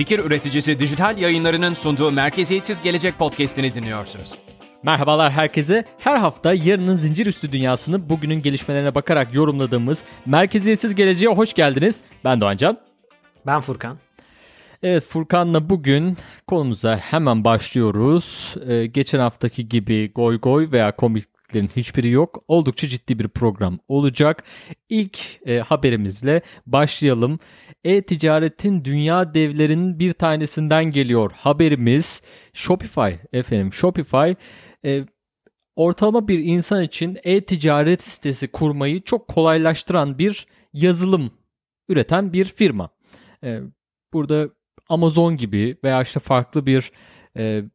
Fikir üreticisi dijital yayınlarının sunduğu Merkeziyetsiz Gelecek podcast'ini dinliyorsunuz. Merhabalar herkese. Her hafta yarının zincir üstü dünyasını bugünün gelişmelerine bakarak yorumladığımız Merkeziyetsiz Geleceğe hoş geldiniz. Ben Doğancan. Ben Furkan. Evet Furkan'la bugün konumuza hemen başlıyoruz. Ee, geçen haftaki gibi goy goy veya komiklerin hiçbiri yok. Oldukça ciddi bir program olacak. İlk e, haberimizle başlayalım. E-ticaretin dünya devlerinin bir tanesinden geliyor haberimiz. Shopify efendim Shopify e, ortalama bir insan için e-ticaret sitesi kurmayı çok kolaylaştıran bir yazılım üreten bir firma. E, burada Amazon gibi veya işte farklı bir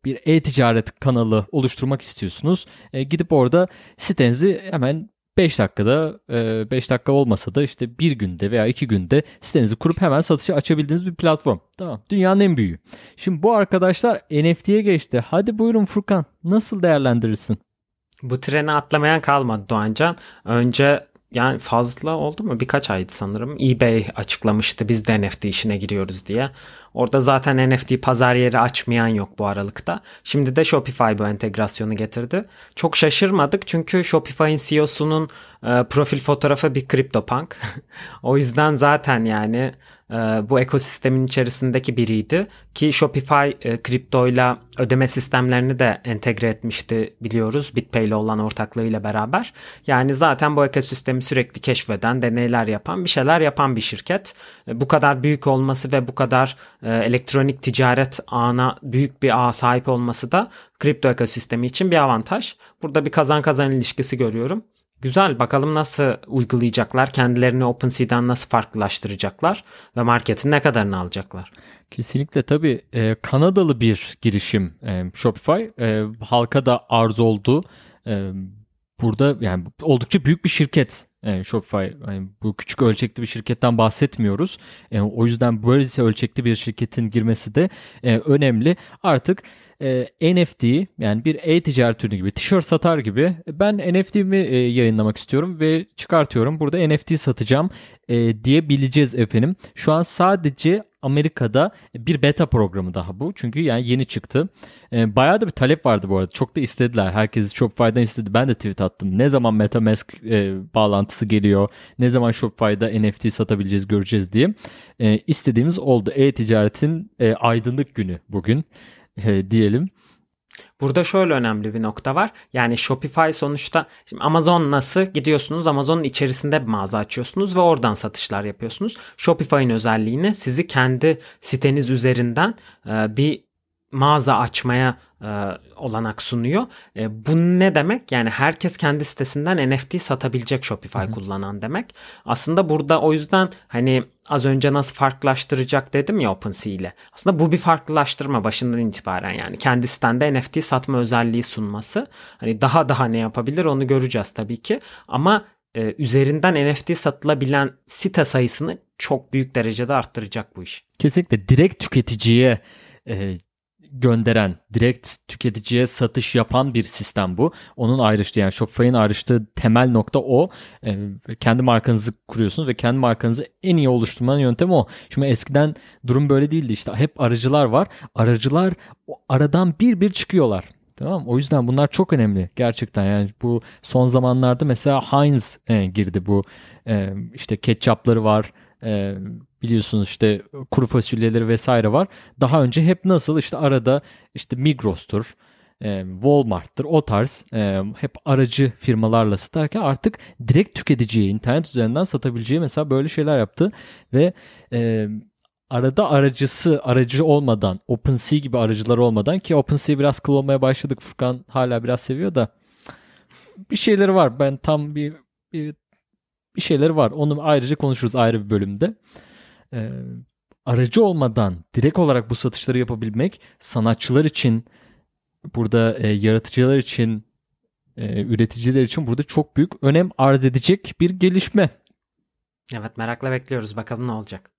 bir e-ticaret kanalı oluşturmak istiyorsunuz. E, gidip orada sitenizi hemen 5 dakikada 5 dakika olmasa da işte bir günde veya iki günde sitenizi kurup hemen satışa açabildiğiniz bir platform. Tamam. Dünyanın en büyüğü. Şimdi bu arkadaşlar NFT'ye geçti. Hadi buyurun Furkan. Nasıl değerlendirirsin? Bu trene atlamayan kalmadı Doğancan. Önce yani fazla oldu mu? Birkaç aydı sanırım. eBay açıklamıştı biz de NFT işine giriyoruz diye. Orada zaten NFT pazar yeri açmayan yok bu aralıkta. Şimdi de Shopify bu entegrasyonu getirdi. Çok şaşırmadık çünkü Shopify'in CEO'sunun e, profil fotoğrafı bir CryptoPunk. o yüzden zaten yani e, bu ekosistemin içerisindeki biriydi ki Shopify e, kriptoyla ödeme sistemlerini de entegre etmişti biliyoruz BitPay ile olan ortaklığıyla beraber. Yani zaten bu ekosistemi sürekli keşfeden, deneyler yapan, bir şeyler yapan bir şirket. E, bu kadar büyük olması ve bu kadar e, elektronik ticaret ağına büyük bir ağ sahip olması da kripto ekosistemi için bir avantaj. Burada bir kazan kazan ilişkisi görüyorum. Güzel bakalım nasıl uygulayacaklar, kendilerini OpenSea'dan nasıl farklılaştıracaklar ve marketin ne kadarını alacaklar. Kesinlikle tabii e, Kanadalı bir girişim e, Shopify. E, halka da arz oldu. E, burada yani oldukça büyük bir şirket e, Shopify. Yani bu küçük ölçekli bir şirketten bahsetmiyoruz. E, o yüzden böylesi ölçekli bir şirketin girmesi de e, önemli. Artık e, NFT yani bir e-ticaret ürünü gibi tişört satar gibi ben NFT'mi e, yayınlamak istiyorum ve çıkartıyorum. Burada NFT satacağım e, diyebileceğiz efendim. Şu an sadece Amerika'da bir beta programı daha bu. Çünkü yani yeni çıktı. E, bayağı da bir talep vardı bu arada. Çok da istediler. Herkes Shopify'dan istedi. Ben de tweet attım. Ne zaman MetaMask e, bağlantısı geliyor? Ne zaman Shopify'da NFT satabileceğiz göreceğiz diye. E, istediğimiz oldu. E-ticaretin e, aydınlık günü bugün e, diyelim. Burada şöyle önemli bir nokta var. Yani Shopify sonuçta şimdi Amazon nasıl gidiyorsunuz Amazon'un içerisinde bir mağaza açıyorsunuz ve oradan satışlar yapıyorsunuz. Shopify'ın özelliğini sizi kendi siteniz üzerinden e, bir mağaza açmaya e, olanak sunuyor. E, bu ne demek? Yani herkes kendi sitesinden NFT satabilecek Shopify Hı-hı. kullanan demek. Aslında burada o yüzden hani az önce nasıl farklılaştıracak dedim ya OpenSea ile. Aslında bu bir farklılaştırma başından itibaren yani kendi sitende NFT satma özelliği sunması. Hani daha daha ne yapabilir onu göreceğiz tabii ki. Ama e, üzerinden NFT satılabilen site sayısını çok büyük derecede arttıracak bu iş. Kesinlikle direkt tüketiciye e, gönderen, direkt tüketiciye satış yapan bir sistem bu. Onun ayrıştığı yani Shopify'in ayrıştığı temel nokta o. E, kendi markanızı kuruyorsunuz ve kendi markanızı en iyi oluşturmanın yöntemi o. Şimdi eskiden durum böyle değildi işte hep aracılar var. Aracılar aradan bir bir çıkıyorlar. Tamam O yüzden bunlar çok önemli gerçekten. Yani bu son zamanlarda mesela Heinz e, girdi bu e, işte ketçapları var. E, biliyorsunuz işte kuru fasulyeleri vesaire var. Daha önce hep nasıl? İşte arada işte Migros'tur, e, Walmart'tır o tarz e, hep aracı firmalarla satarken artık direkt tüketiciye internet üzerinden satabileceği mesela böyle şeyler yaptı. Ve e, arada aracısı aracı olmadan OpenSea gibi aracılar olmadan ki OpenSea biraz kıl olmaya başladık Furkan hala biraz seviyor da bir şeyleri var. Ben tam bir, bir bir şeyleri var. Onu ayrıca konuşuruz ayrı bir bölümde e, aracı olmadan direkt olarak bu satışları yapabilmek sanatçılar için burada e, yaratıcılar için e, üreticiler için burada çok büyük önem arz edecek bir gelişme. Evet merakla bekliyoruz bakalım ne olacak.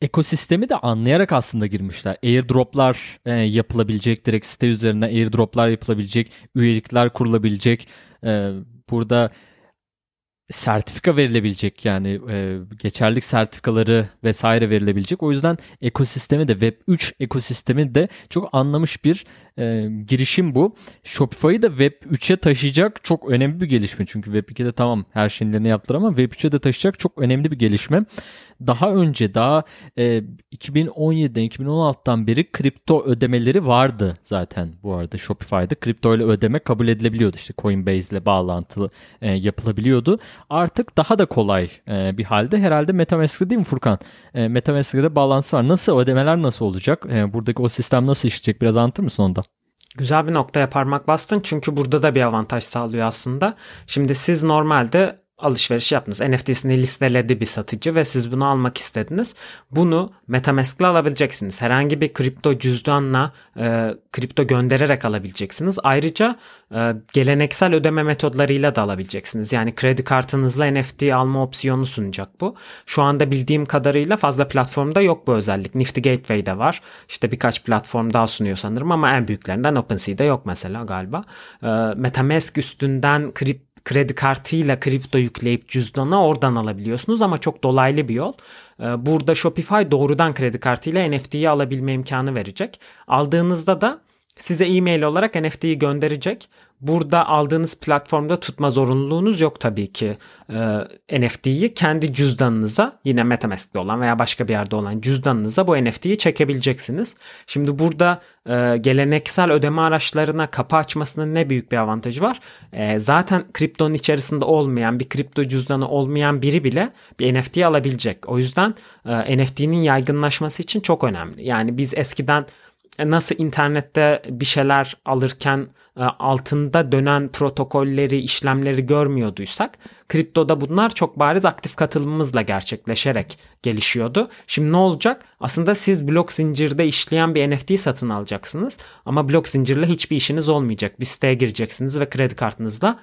Ekosistemi de anlayarak aslında girmişler. Airdroplar e, yapılabilecek, direkt site üzerinden airdroplar yapılabilecek, üyelikler kurulabilecek. E, burada sertifika verilebilecek yani e, geçerlik sertifikaları vesaire verilebilecek. O yüzden ekosistemi de Web3 ekosistemi de çok anlamış bir e, girişim bu. Shopify'ı da Web3'e taşıyacak çok önemli bir gelişme. Çünkü Web2'de tamam her şeylerini yaptılar ama Web3'e de taşıyacak çok önemli bir gelişme. Daha önce daha e, 2017'den 2016'dan beri kripto ödemeleri vardı zaten bu arada Shopify'da. Kripto ile ödeme kabul edilebiliyordu. İşte Coinbase ile bağlantılı e, yapılabiliyordu. Artık daha da kolay e, bir halde. Herhalde Metamask'te değil mi Furkan? E, Metamask'te bağlantısı var. Nasıl ödemeler nasıl olacak? E, buradaki o sistem nasıl işleyecek? Biraz anlatır mısın onda? Güzel bir noktaya parmak bastın çünkü burada da bir avantaj sağlıyor aslında. Şimdi siz normalde alışveriş yaptınız. NFT'sini listeledi bir satıcı ve siz bunu almak istediniz. Bunu Metamask'la alabileceksiniz. Herhangi bir kripto cüzdanla e, kripto göndererek alabileceksiniz. Ayrıca e, geleneksel ödeme metodlarıyla da alabileceksiniz. Yani kredi kartınızla NFT alma opsiyonu sunacak bu. Şu anda bildiğim kadarıyla fazla platformda yok bu özellik. Nifty Gateway'de var. İşte birkaç platform daha sunuyor sanırım ama en büyüklerinden OpenSea'de yok mesela galiba. E, Metamask üstünden kripto kredi kartıyla kripto yükleyip cüzdana oradan alabiliyorsunuz ama çok dolaylı bir yol. Ee, burada Shopify doğrudan kredi kartıyla NFT'yi alabilme imkanı verecek. Aldığınızda da size e-mail olarak NFT'yi gönderecek. Burada aldığınız platformda tutma zorunluluğunuz yok tabii ki. Ee, NFT'yi kendi cüzdanınıza yine Metamask'te olan veya başka bir yerde olan cüzdanınıza bu NFT'yi çekebileceksiniz. Şimdi burada e, geleneksel ödeme araçlarına kapı açmasının ne büyük bir avantajı var. E, zaten kriptonun içerisinde olmayan bir kripto cüzdanı olmayan biri bile bir NFT alabilecek. O yüzden e, NFT'nin yaygınlaşması için çok önemli. Yani biz eskiden nasıl internette bir şeyler alırken e, altında dönen protokolleri, işlemleri görmüyorduysak kriptoda bunlar çok bariz aktif katılımımızla gerçekleşerek gelişiyordu. Şimdi ne olacak? Aslında siz blok zincirde işleyen bir NFT satın alacaksınız ama blok zincirle hiçbir işiniz olmayacak. Bir siteye gireceksiniz ve kredi kartınızla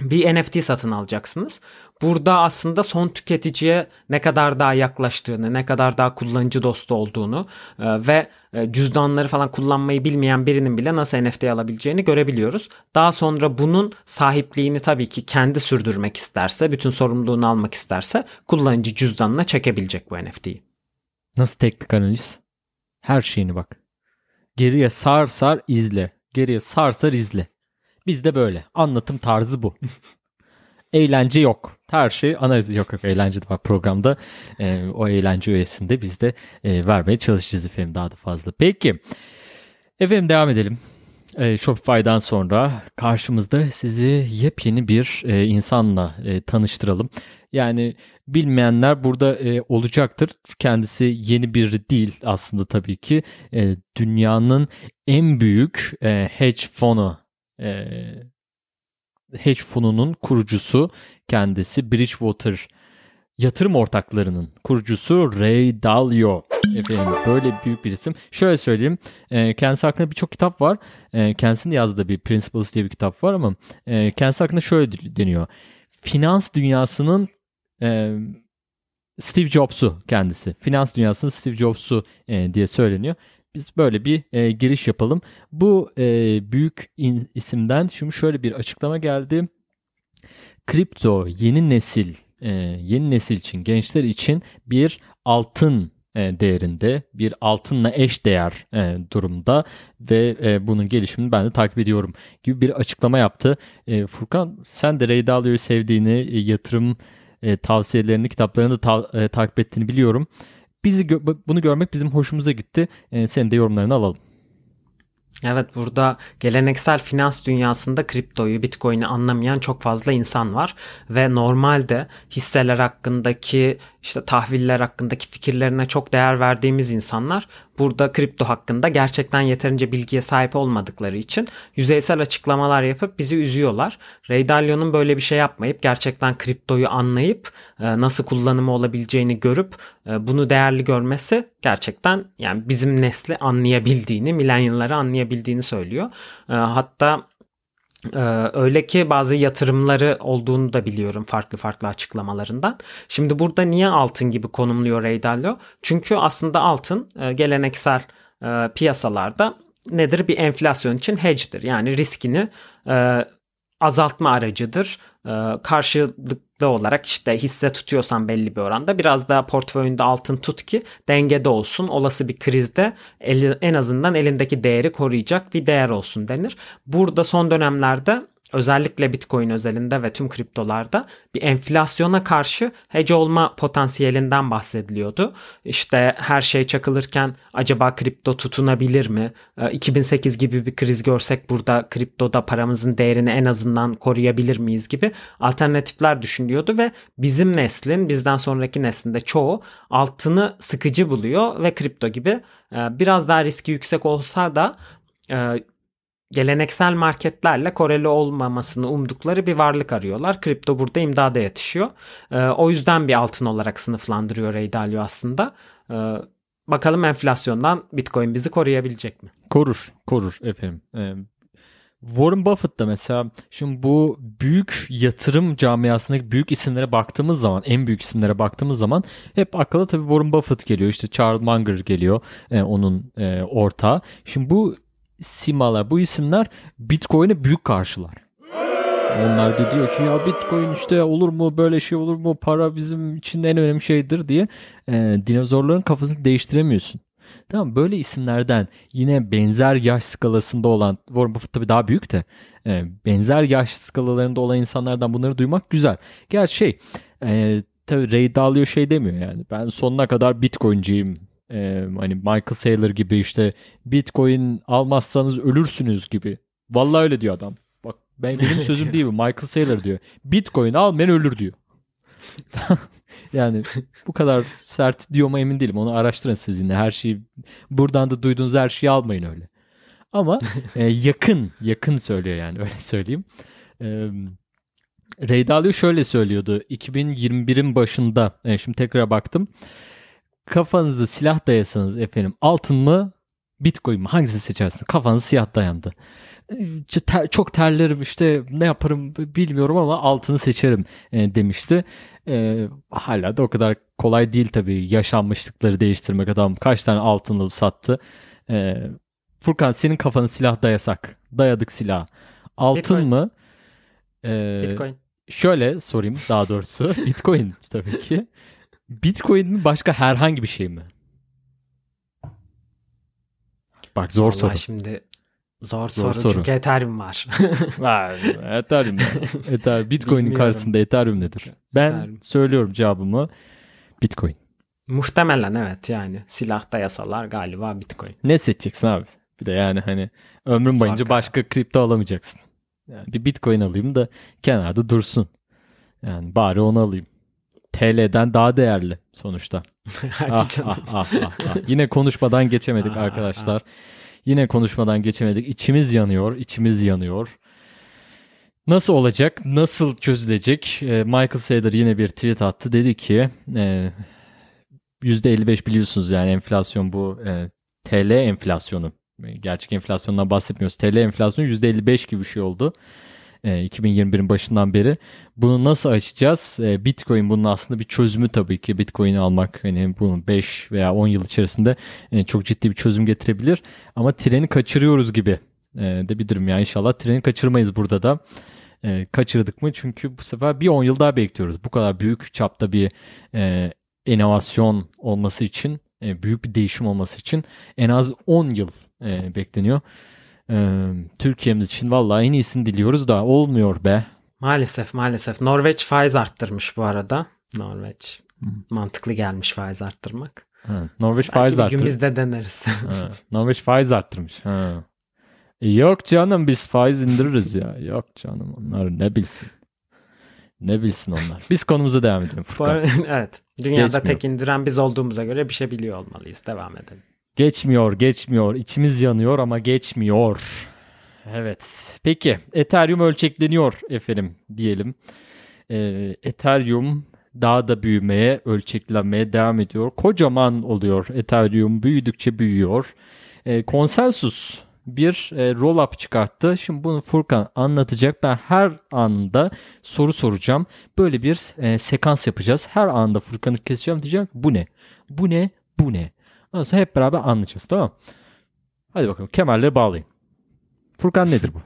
bir NFT satın alacaksınız. Burada aslında son tüketiciye ne kadar daha yaklaştığını, ne kadar daha kullanıcı dostu olduğunu e, ve e, cüzdanları falan kullanmayı bilmeyen birinin bile nasıl NFT alabileceğini görebiliyoruz. Daha sonra bunun sahipliğini tabii ki kendi sürdürmek isterse, bütün sorumluluğunu almak isterse kullanıcı cüzdanına çekebilecek bu NFT'yi. Nasıl teknik analiz? Her şeyini bak. Geriye sar sar izle. Geriye sar sar izle. Bizde böyle. Anlatım tarzı bu. eğlence yok. Her şey analiz yok yok eğlence de var programda. E, o eğlence üyesinde biz de e, vermeye çalışacağız efendim daha da fazla. Peki. Efendim devam edelim. E, Shopify'dan sonra karşımızda sizi yepyeni bir e, insanla e, tanıştıralım. Yani bilmeyenler burada e, olacaktır. Kendisi yeni bir değil aslında tabii ki. E, dünyanın en büyük e, hedge fonu e, hedge fonunun kurucusu kendisi Bridgewater yatırım ortaklarının kurucusu Ray Dalio. Efendim böyle büyük bir isim. Şöyle söyleyeyim. E, kendisi hakkında birçok kitap var. E, kendisinin yazdığı bir Principles diye bir kitap var ama e, kendisi hakkında şöyle deniyor. Finans dünyasının e, Steve Jobs'u kendisi. Finans dünyasının Steve Jobs'u e, diye söyleniyor biz böyle bir e, giriş yapalım. Bu e, büyük in, isimden şimdi şöyle bir açıklama geldi. Kripto yeni nesil, e, yeni nesil için, gençler için bir altın e, değerinde, bir altınla eş değer e, durumda ve e, bunun gelişimini ben de takip ediyorum gibi bir açıklama yaptı. Furkan sen de Ray Dalio'yu sevdiğini, yatırım tavsiyelerini, kitaplarını da ta- takip ettiğini biliyorum. Bizi gö- bunu görmek bizim hoşumuza gitti. E, senin de yorumlarını alalım. Evet burada geleneksel finans dünyasında kriptoyu, bitcoin'i anlamayan çok fazla insan var ve normalde hisseler hakkındaki işte tahviller hakkındaki fikirlerine çok değer verdiğimiz insanlar burada kripto hakkında gerçekten yeterince bilgiye sahip olmadıkları için yüzeysel açıklamalar yapıp bizi üzüyorlar. Ray Dalio'nun böyle bir şey yapmayıp gerçekten kriptoyu anlayıp e, nasıl kullanımı olabileceğini görüp e, bunu değerli görmesi gerçekten yani bizim nesli anlayabildiğini, milenyılları anlayabildiğini söylüyor. E, hatta ee, öyle ki bazı yatırımları olduğunu da biliyorum farklı farklı açıklamalarından. Şimdi burada niye altın gibi konumluyor Ray Dalio? Çünkü aslında altın e, geleneksel e, piyasalarda nedir? Bir enflasyon için hedge'dir. Yani riskini e, azaltma aracıdır. Ee, karşılıklı olarak işte hisse tutuyorsan belli bir oranda biraz daha portföyünde altın tut ki dengede olsun. Olası bir krizde en azından elindeki değeri koruyacak bir değer olsun denir. Burada son dönemlerde özellikle Bitcoin özelinde ve tüm kriptolarda bir enflasyona karşı hedge olma potansiyelinden bahsediliyordu. İşte her şey çakılırken acaba kripto tutunabilir mi? 2008 ee, gibi bir kriz görsek burada kriptoda paramızın değerini en azından koruyabilir miyiz gibi alternatifler düşünüyordu ve bizim neslin bizden sonraki neslinde çoğu altını sıkıcı buluyor ve kripto gibi e, biraz daha riski yüksek olsa da e, geleneksel marketlerle koreli olmamasını umdukları bir varlık arıyorlar. Kripto burada imdada yetişiyor. E, o yüzden bir altın olarak sınıflandırıyor Ray Dalio aslında. E, bakalım enflasyondan Bitcoin bizi koruyabilecek mi? Korur, korur efendim. Ee, Warren Buffett da mesela şimdi bu büyük yatırım camiasındaki büyük isimlere baktığımız zaman en büyük isimlere baktığımız zaman hep akla tabii Warren Buffett geliyor işte Charles Munger geliyor e, onun e, ortağı. Şimdi bu simalar, bu isimler Bitcoin'e büyük karşılar. Onlar da diyor ki ya Bitcoin işte olur mu böyle şey olur mu para bizim için en önemli şeydir diye e, dinozorların kafasını değiştiremiyorsun. Tamam böyle isimlerden yine benzer yaş skalasında olan Warren Buffett tabii daha büyük de e, benzer yaş skalalarında olan insanlardan bunları duymak güzel. Gerçi şey e, tabii Ray Dalio şey demiyor yani ben sonuna kadar Bitcoin'ciyim e, hani Michael Saylor gibi işte Bitcoin almazsanız ölürsünüz gibi. Vallahi öyle diyor adam. Bak ben benim sözüm değil bu. Michael Saylor diyor. Bitcoin almayan ölür diyor. yani bu kadar sert diyor mu emin değilim. Onu araştırın siz yine. Her şeyi buradan da duyduğunuz her şeyi almayın öyle. Ama e, yakın, yakın söylüyor yani öyle söyleyeyim. E, Ray Dalio şöyle söylüyordu. 2021'in başında, yani şimdi tekrar baktım kafanızı silah dayasanız efendim altın mı bitcoin mi hangisini seçersiniz? Kafanız siyah dayandı. Çok terlerim işte ne yaparım bilmiyorum ama altını seçerim e, demişti. E, hala da o kadar kolay değil tabii yaşanmışlıkları değiştirmek adam kaç tane altın alıp sattı. E, Furkan senin kafanı silah dayasak dayadık silah altın Bitcoin. mı? E, Bitcoin. Şöyle sorayım daha doğrusu Bitcoin tabii ki. Bitcoin mi başka herhangi bir şey mi? Bak zor Vallahi soru. şimdi zor, zor soru, soru çünkü Ethereum var. var Ethereum. Ethereum. Bitcoin'in karşısında Ethereum nedir? Ben Ethereum. söylüyorum cevabımı. Bitcoin. Muhtemelen evet yani silahta yasalar galiba Bitcoin. Ne seçeceksin abi? Bir de yani hani ömrün boyunca başka kripto alamayacaksın. Yani bir Bitcoin alayım da kenarda dursun. Yani bari onu alayım. TL'den daha değerli sonuçta. ah, ah, ah, ah, ah. Yine konuşmadan geçemedik ah, arkadaşlar. Ah. Yine konuşmadan geçemedik. İçimiz yanıyor, içimiz yanıyor. Nasıl olacak? Nasıl çözülecek? Ee, Michael Saylor yine bir tweet attı. Dedi ki e, %55 biliyorsunuz yani enflasyon bu e, TL enflasyonu. Gerçek enflasyondan bahsetmiyoruz. TL enflasyonu %55 gibi bir şey oldu. 2021'in e, başından beri. Bunu nasıl açacağız? E, Bitcoin bunun aslında bir çözümü tabii ki. Bitcoin'i almak hani bunun 5 veya 10 yıl içerisinde e, çok ciddi bir çözüm getirebilir. Ama treni kaçırıyoruz gibi de bir durum ya. İnşallah treni kaçırmayız burada da. Kaçırdık mı? Çünkü bu sefer bir 10 yıl daha bekliyoruz. Bu kadar büyük çapta bir inovasyon olması için, büyük bir değişim olması için en az 10 yıl bekleniyor. Ee, Türkiye'miz için vallahi en iyisini diliyoruz da olmuyor be. Maalesef maalesef. Norveç faiz arttırmış bu arada. Norveç mantıklı gelmiş faiz arttırmak. Ha, Norveç Belki faiz arttırmış. biz de deneriz. ha, Norveç faiz arttırmış. Ha. E, yok canım biz faiz indiririz ya. Yok canım onlar ne bilsin. Ne bilsin onlar. Biz konumuza devam edelim Furkan. evet. Dünyada Geçmiyor. tek indiren biz olduğumuza göre bir şey biliyor olmalıyız. Devam edelim. Geçmiyor, geçmiyor. İçimiz yanıyor ama geçmiyor. Evet. Peki Ethereum ölçekleniyor efendim diyelim. Ee, Ethereum daha da büyümeye, ölçeklenmeye devam ediyor. Kocaman oluyor Ethereum. Büyüdükçe büyüyor. Ee, konsensus bir e, roll-up çıkarttı. Şimdi bunu Furkan anlatacak. Ben her anında soru soracağım. Böyle bir e, sekans yapacağız. Her anda Furkan'ı keseceğim. Diyeceğim bu ne? Bu ne? Bu ne? Ondan sonra hep beraber anlayacağız tamam Hadi bakalım kemerleri bağlayın. Furkan nedir bu?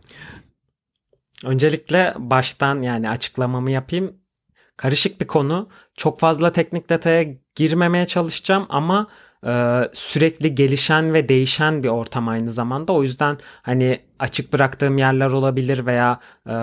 Öncelikle baştan yani açıklamamı yapayım. Karışık bir konu. Çok fazla teknik detaya girmemeye çalışacağım ama e, sürekli gelişen ve değişen bir ortam aynı zamanda. O yüzden hani açık bıraktığım yerler olabilir veya e,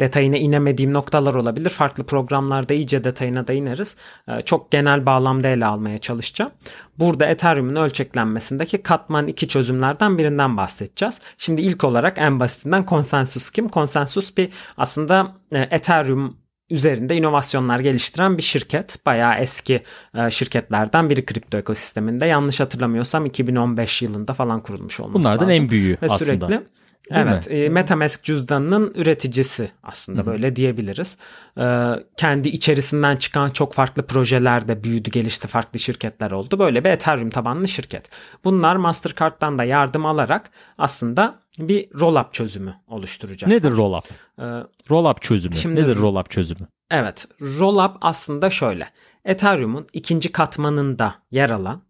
detayına inemediğim noktalar olabilir. Farklı programlarda iyice detayına da ineriz. E, çok genel bağlamda ele almaya çalışacağım. Burada Ethereum'un ölçeklenmesindeki katman iki çözümlerden birinden bahsedeceğiz. Şimdi ilk olarak en basitinden konsensus kim? Konsensus bir aslında e, Ethereum üzerinde inovasyonlar geliştiren bir şirket. Bayağı eski e, şirketlerden biri kripto ekosisteminde. Yanlış hatırlamıyorsam 2015 yılında falan kurulmuş olması Bunlardan lazım. en büyüğü Ve aslında. sürekli evet, e, MetaMask cüzdanının üreticisi aslında böyle diyebiliriz. E, kendi içerisinden çıkan çok farklı projeler de büyüdü, gelişti, farklı şirketler oldu. Böyle bir Ethereum tabanlı şirket. Bunlar Mastercard'dan da yardım alarak aslında bir rollup çözümü oluşturacak. Nedir rollup? E, Rollup çözümü. Şimdi- Nedir rollup çözümü? Evet, rollup aslında şöyle. Ethereum'un ikinci katmanında yer alan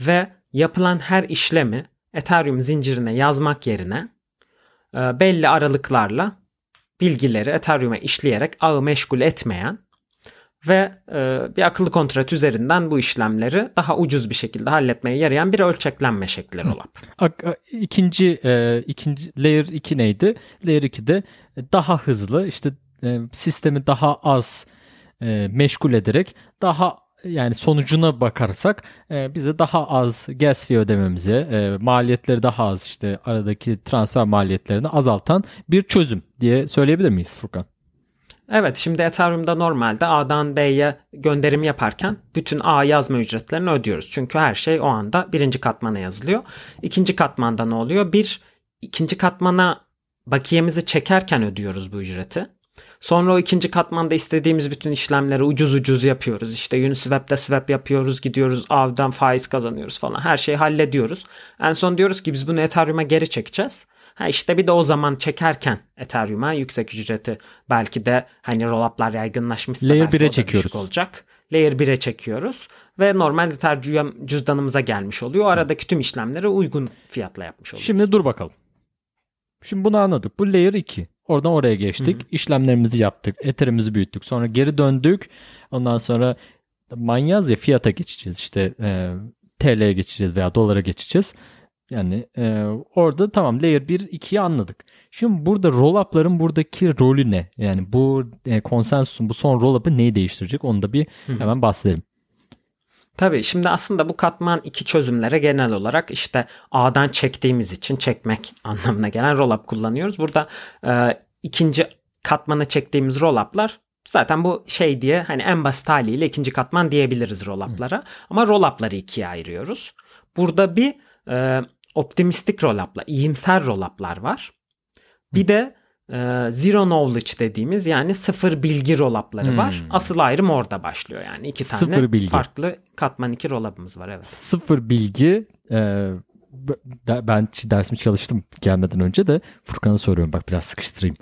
ve yapılan her işlemi Ethereum zincirine yazmak yerine belli aralıklarla bilgileri Ethereum'a işleyerek ağı meşgul etmeyen ve e, bir akıllı kontrat üzerinden bu işlemleri daha ucuz bir şekilde halletmeye yarayan bir ölçeklenme şekli rollup. İkinci, e, ikinci layer 2 neydi? Layer 2'de daha hızlı işte e, sistemi daha az e, meşgul ederek daha yani sonucuna bakarsak e, bize daha az gas fee ödememize, e, maliyetleri daha az işte aradaki transfer maliyetlerini azaltan bir çözüm diye söyleyebilir miyiz Furkan? Evet şimdi Ethereum'da normalde A'dan B'ye gönderim yaparken bütün A yazma ücretlerini ödüyoruz. Çünkü her şey o anda birinci katmana yazılıyor. İkinci katmanda ne oluyor? Bir, ikinci katmana bakiyemizi çekerken ödüyoruz bu ücreti. Sonra o ikinci katmanda istediğimiz bütün işlemleri ucuz ucuz yapıyoruz. İşte Uniswap'ta swap yapıyoruz, gidiyoruz A'dan faiz kazanıyoruz falan. Her şeyi hallediyoruz. En son diyoruz ki biz bunu Ethereum'a geri çekeceğiz. Ha işte bir de o zaman çekerken Ethereum'a yüksek ücreti belki de hani rollup'lar yaygınlaşmışsa Layer belki 1'e o da düşük çekiyoruz. olacak. Layer 1'e çekiyoruz ve normal Ethereum cüzdanımıza gelmiş oluyor. O aradaki tüm işlemleri uygun fiyatla yapmış oluyoruz. Şimdi dur bakalım. Şimdi bunu anladık. Bu layer 2. Oradan oraya geçtik. İşlemlerimizi yaptık. Ether'imizi büyüttük. Sonra geri döndük. Ondan sonra manyaz ya fiyata geçeceğiz. İşte e, TL'ye geçeceğiz veya dolara geçeceğiz. Yani e, orada tamam layer 1 2'yi anladık. Şimdi burada roll-up'ların buradaki rolü ne? Yani bu e, konsensusun bu son roll-up'ı neyi değiştirecek? Onu da bir hemen bahsedelim. Tabii şimdi aslında bu katman iki çözümlere genel olarak işte A'dan çektiğimiz için çekmek anlamına gelen rollup kullanıyoruz. Burada e, ikinci katmanı çektiğimiz rollup'lar zaten bu şey diye hani en basit haliyle ikinci katman diyebiliriz rollup'lara. Ama rollup'ları ikiye ayırıyoruz. Burada bir e, optimistik rollup'la, iyimser rollup'lar var. Bir de e, zero knowledge dediğimiz yani sıfır bilgi rollup'ları var. Hmm. Asıl ayrım orada başlıyor yani iki tane Sıfır bilgi. farklı katman iki rollup'ımız var evet. sıfır bilgi e, ben dersimi çalıştım gelmeden önce de Furkan'a soruyorum bak biraz sıkıştırayım.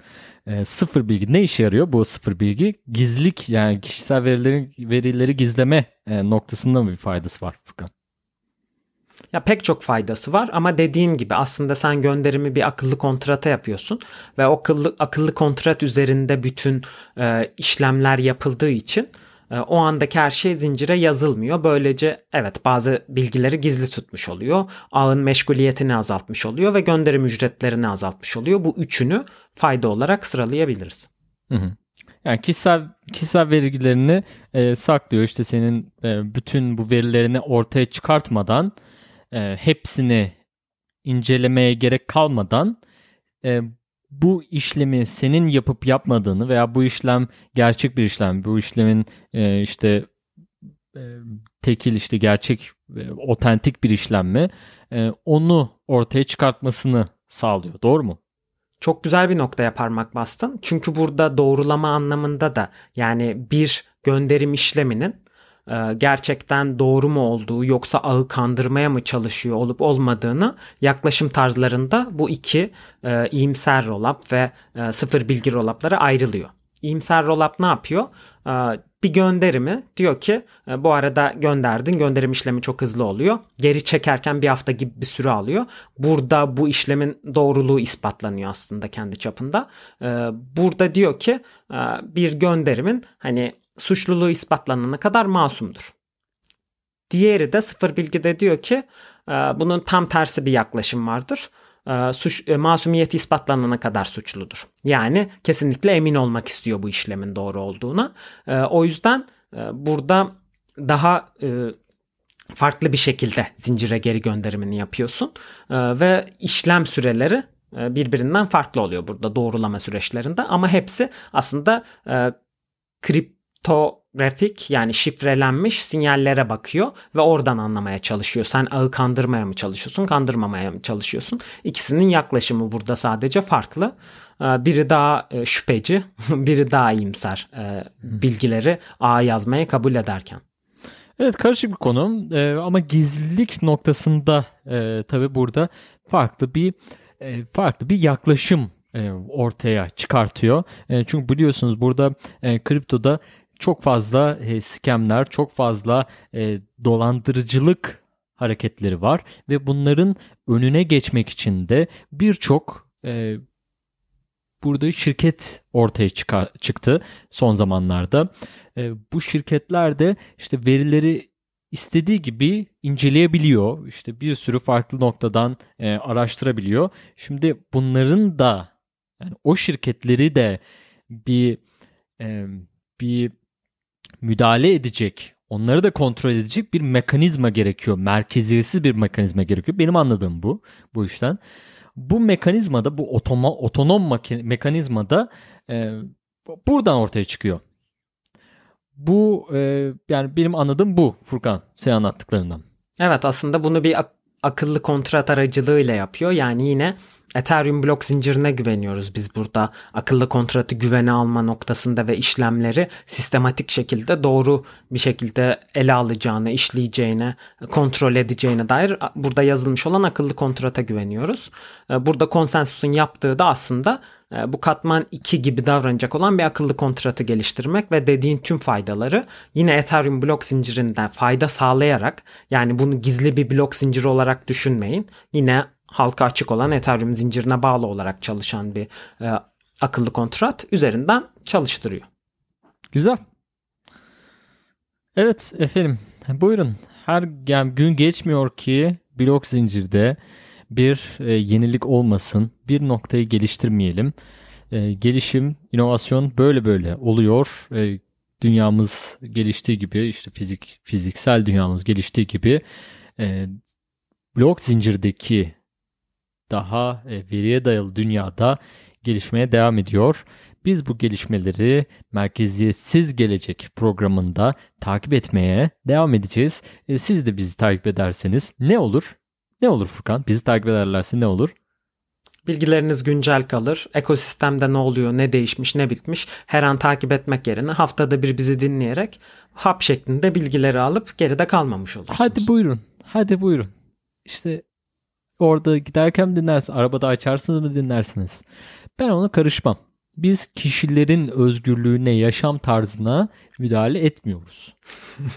E, sıfır bilgi ne işe yarıyor bu sıfır bilgi? Gizlilik yani kişisel verilerin verileri gizleme e, noktasında mı bir faydası var Furkan? Ya pek çok faydası var ama dediğin gibi aslında sen gönderimi bir akıllı kontrata yapıyorsun ve o akıllı akıllı kontrat üzerinde bütün e, işlemler yapıldığı için e, o andaki her şey zincire yazılmıyor. Böylece evet bazı bilgileri gizli tutmuş oluyor. Ağın meşguliyetini azaltmış oluyor ve gönderim ücretlerini azaltmış oluyor. Bu üçünü fayda olarak sıralayabiliriz. Hı hı. Yani kişisel kişisel verilerini e, saklıyor. İşte senin e, bütün bu verilerini ortaya çıkartmadan e, hepsini incelemeye gerek kalmadan e, bu işlemi senin yapıp yapmadığını veya bu işlem gerçek bir işlem, bu işlemin e, işte e, tekil işte gerçek e, otentik bir işlem mi e, onu ortaya çıkartmasını sağlıyor. Doğru mu? Çok güzel bir noktaya parmak bastın. Çünkü burada doğrulama anlamında da yani bir gönderim işleminin gerçekten doğru mu olduğu yoksa ağı kandırmaya mı çalışıyor olup olmadığını yaklaşım tarzlarında bu iki e, iyimser rollup ve e, sıfır bilgi rollup'lara ayrılıyor. iyimser rollup ne yapıyor? Ee, bir gönderimi diyor ki e, bu arada gönderdin gönderim işlemi çok hızlı oluyor. Geri çekerken bir hafta gibi bir süre alıyor. Burada bu işlemin doğruluğu ispatlanıyor aslında kendi çapında. Ee, burada diyor ki e, bir gönderimin hani suçluluğu ispatlanana kadar masumdur. Diğeri de sıfır bilgide diyor ki e, bunun tam tersi bir yaklaşım vardır. E, suç, e, masumiyeti ispatlanana kadar suçludur. Yani kesinlikle emin olmak istiyor bu işlemin doğru olduğuna. O yüzden burada daha farklı bir şekilde zincire geri gönderimini yapıyorsun ve işlem süreleri birbirinden farklı oluyor burada doğrulama süreçlerinde ama hepsi aslında kripto grafik yani şifrelenmiş sinyallere bakıyor ve oradan anlamaya çalışıyor. Sen ağı kandırmaya mı çalışıyorsun, kandırmamaya mı çalışıyorsun? İkisinin yaklaşımı burada sadece farklı. Ee, biri daha e, şüpheci, biri daha iyimser e, bilgileri ağa yazmaya kabul ederken. Evet karışık bir konu ee, ama gizlilik noktasında e, tabii burada farklı bir e, farklı bir yaklaşım ortaya çıkartıyor. Çünkü biliyorsunuz burada kriptoda çok fazla e, scamler, çok fazla e, dolandırıcılık hareketleri var ve bunların önüne geçmek için de birçok e, burada şirket ortaya çıkar, çıktı son zamanlarda. E, bu şirketler de işte verileri istediği gibi inceleyebiliyor. İşte bir sürü farklı noktadan e, araştırabiliyor. Şimdi bunların da yani o şirketleri de bir e, bir müdahale edecek, onları da kontrol edecek bir mekanizma gerekiyor. Merkeziyetsiz bir mekanizma gerekiyor. Benim anladığım bu bu işten. Bu mekanizmada, bu otoma, otonom mekanizmada e, buradan ortaya çıkıyor. Bu e, yani benim anladığım bu Furkan sen anlattıklarından. Evet aslında bunu bir ak- akıllı kontrat aracılığıyla yapıyor. Yani yine Ethereum blok zincirine güveniyoruz biz burada. Akıllı kontratı güvene alma noktasında ve işlemleri sistematik şekilde doğru bir şekilde ele alacağını, işleyeceğine, kontrol edeceğine dair burada yazılmış olan akıllı kontrata güveniyoruz. E, burada konsensusun yaptığı da aslında e, bu katman 2 gibi davranacak olan bir akıllı kontratı geliştirmek ve dediğin tüm faydaları yine Ethereum blok zincirinden fayda sağlayarak yani bunu gizli bir blok zinciri olarak düşünmeyin. Yine halka açık olan Ethereum zincirine bağlı olarak çalışan bir e, akıllı kontrat üzerinden çalıştırıyor. Güzel. Evet efendim buyurun. Her yani gün geçmiyor ki blok zincirde bir e, yenilik olmasın. Bir noktayı geliştirmeyelim. E, gelişim, inovasyon böyle böyle oluyor. E, dünyamız geliştiği gibi işte fizik fiziksel dünyamız geliştiği gibi e, blok zincirdeki daha e, veriye dayalı dünyada gelişmeye devam ediyor. Biz bu gelişmeleri Merkeziyetsiz Gelecek programında takip etmeye devam edeceğiz. E, siz de bizi takip ederseniz ne olur? Ne olur Furkan? Bizi takip ederlerse ne olur? Bilgileriniz güncel kalır. Ekosistemde ne oluyor, ne değişmiş, ne bitmiş her an takip etmek yerine haftada bir bizi dinleyerek hap şeklinde bilgileri alıp geride kalmamış olursunuz. Hadi buyurun. Hadi buyurun. İşte orada giderken dinlersin. Arabada açarsınız mı dinlersiniz. Ben ona karışmam. Biz kişilerin özgürlüğüne, yaşam tarzına müdahale etmiyoruz.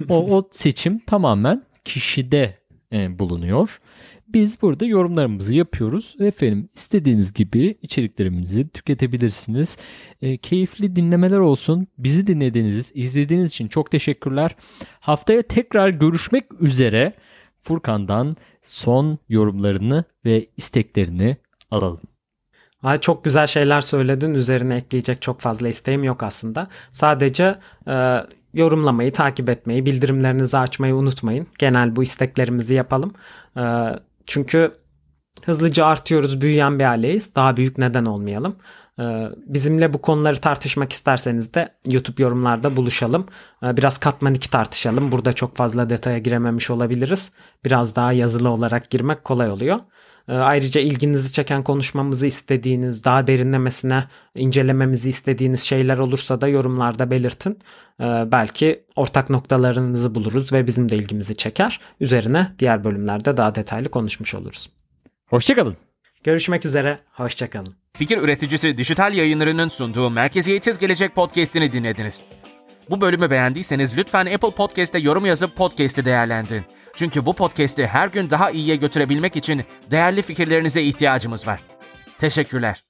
o, o seçim tamamen kişide e, bulunuyor. Biz burada yorumlarımızı yapıyoruz. Efendim istediğiniz gibi içeriklerimizi tüketebilirsiniz. E, keyifli dinlemeler olsun. Bizi dinlediğiniz, izlediğiniz için çok teşekkürler. Haftaya tekrar görüşmek üzere. Furkan'dan son yorumlarını ve isteklerini alalım. Ay çok güzel şeyler söyledin. Üzerine ekleyecek çok fazla isteğim yok aslında. Sadece e, yorumlamayı, takip etmeyi, bildirimlerinizi açmayı unutmayın. Genel bu isteklerimizi yapalım. E, çünkü hızlıca artıyoruz, büyüyen bir aileyiz. Daha büyük neden olmayalım. Ee, bizimle bu konuları tartışmak isterseniz de YouTube yorumlarda buluşalım. Ee, biraz katman 2 tartışalım. Burada çok fazla detaya girememiş olabiliriz. Biraz daha yazılı olarak girmek kolay oluyor. Ee, ayrıca ilginizi çeken konuşmamızı istediğiniz, daha derinlemesine incelememizi istediğiniz şeyler olursa da yorumlarda belirtin. Belki ortak noktalarınızı buluruz ve bizim de ilgimizi çeker. Üzerine diğer bölümlerde daha detaylı konuşmuş oluruz. Hoşçakalın. Görüşmek üzere, hoşçakalın. Fikir üreticisi dijital yayınlarının sunduğu Merkeziyetsiz Gelecek podcast'ini dinlediniz. Bu bölümü beğendiyseniz lütfen Apple Podcast'te yorum yazıp podcast'i değerlendirin. Çünkü bu podcast'i her gün daha iyiye götürebilmek için değerli fikirlerinize ihtiyacımız var. Teşekkürler.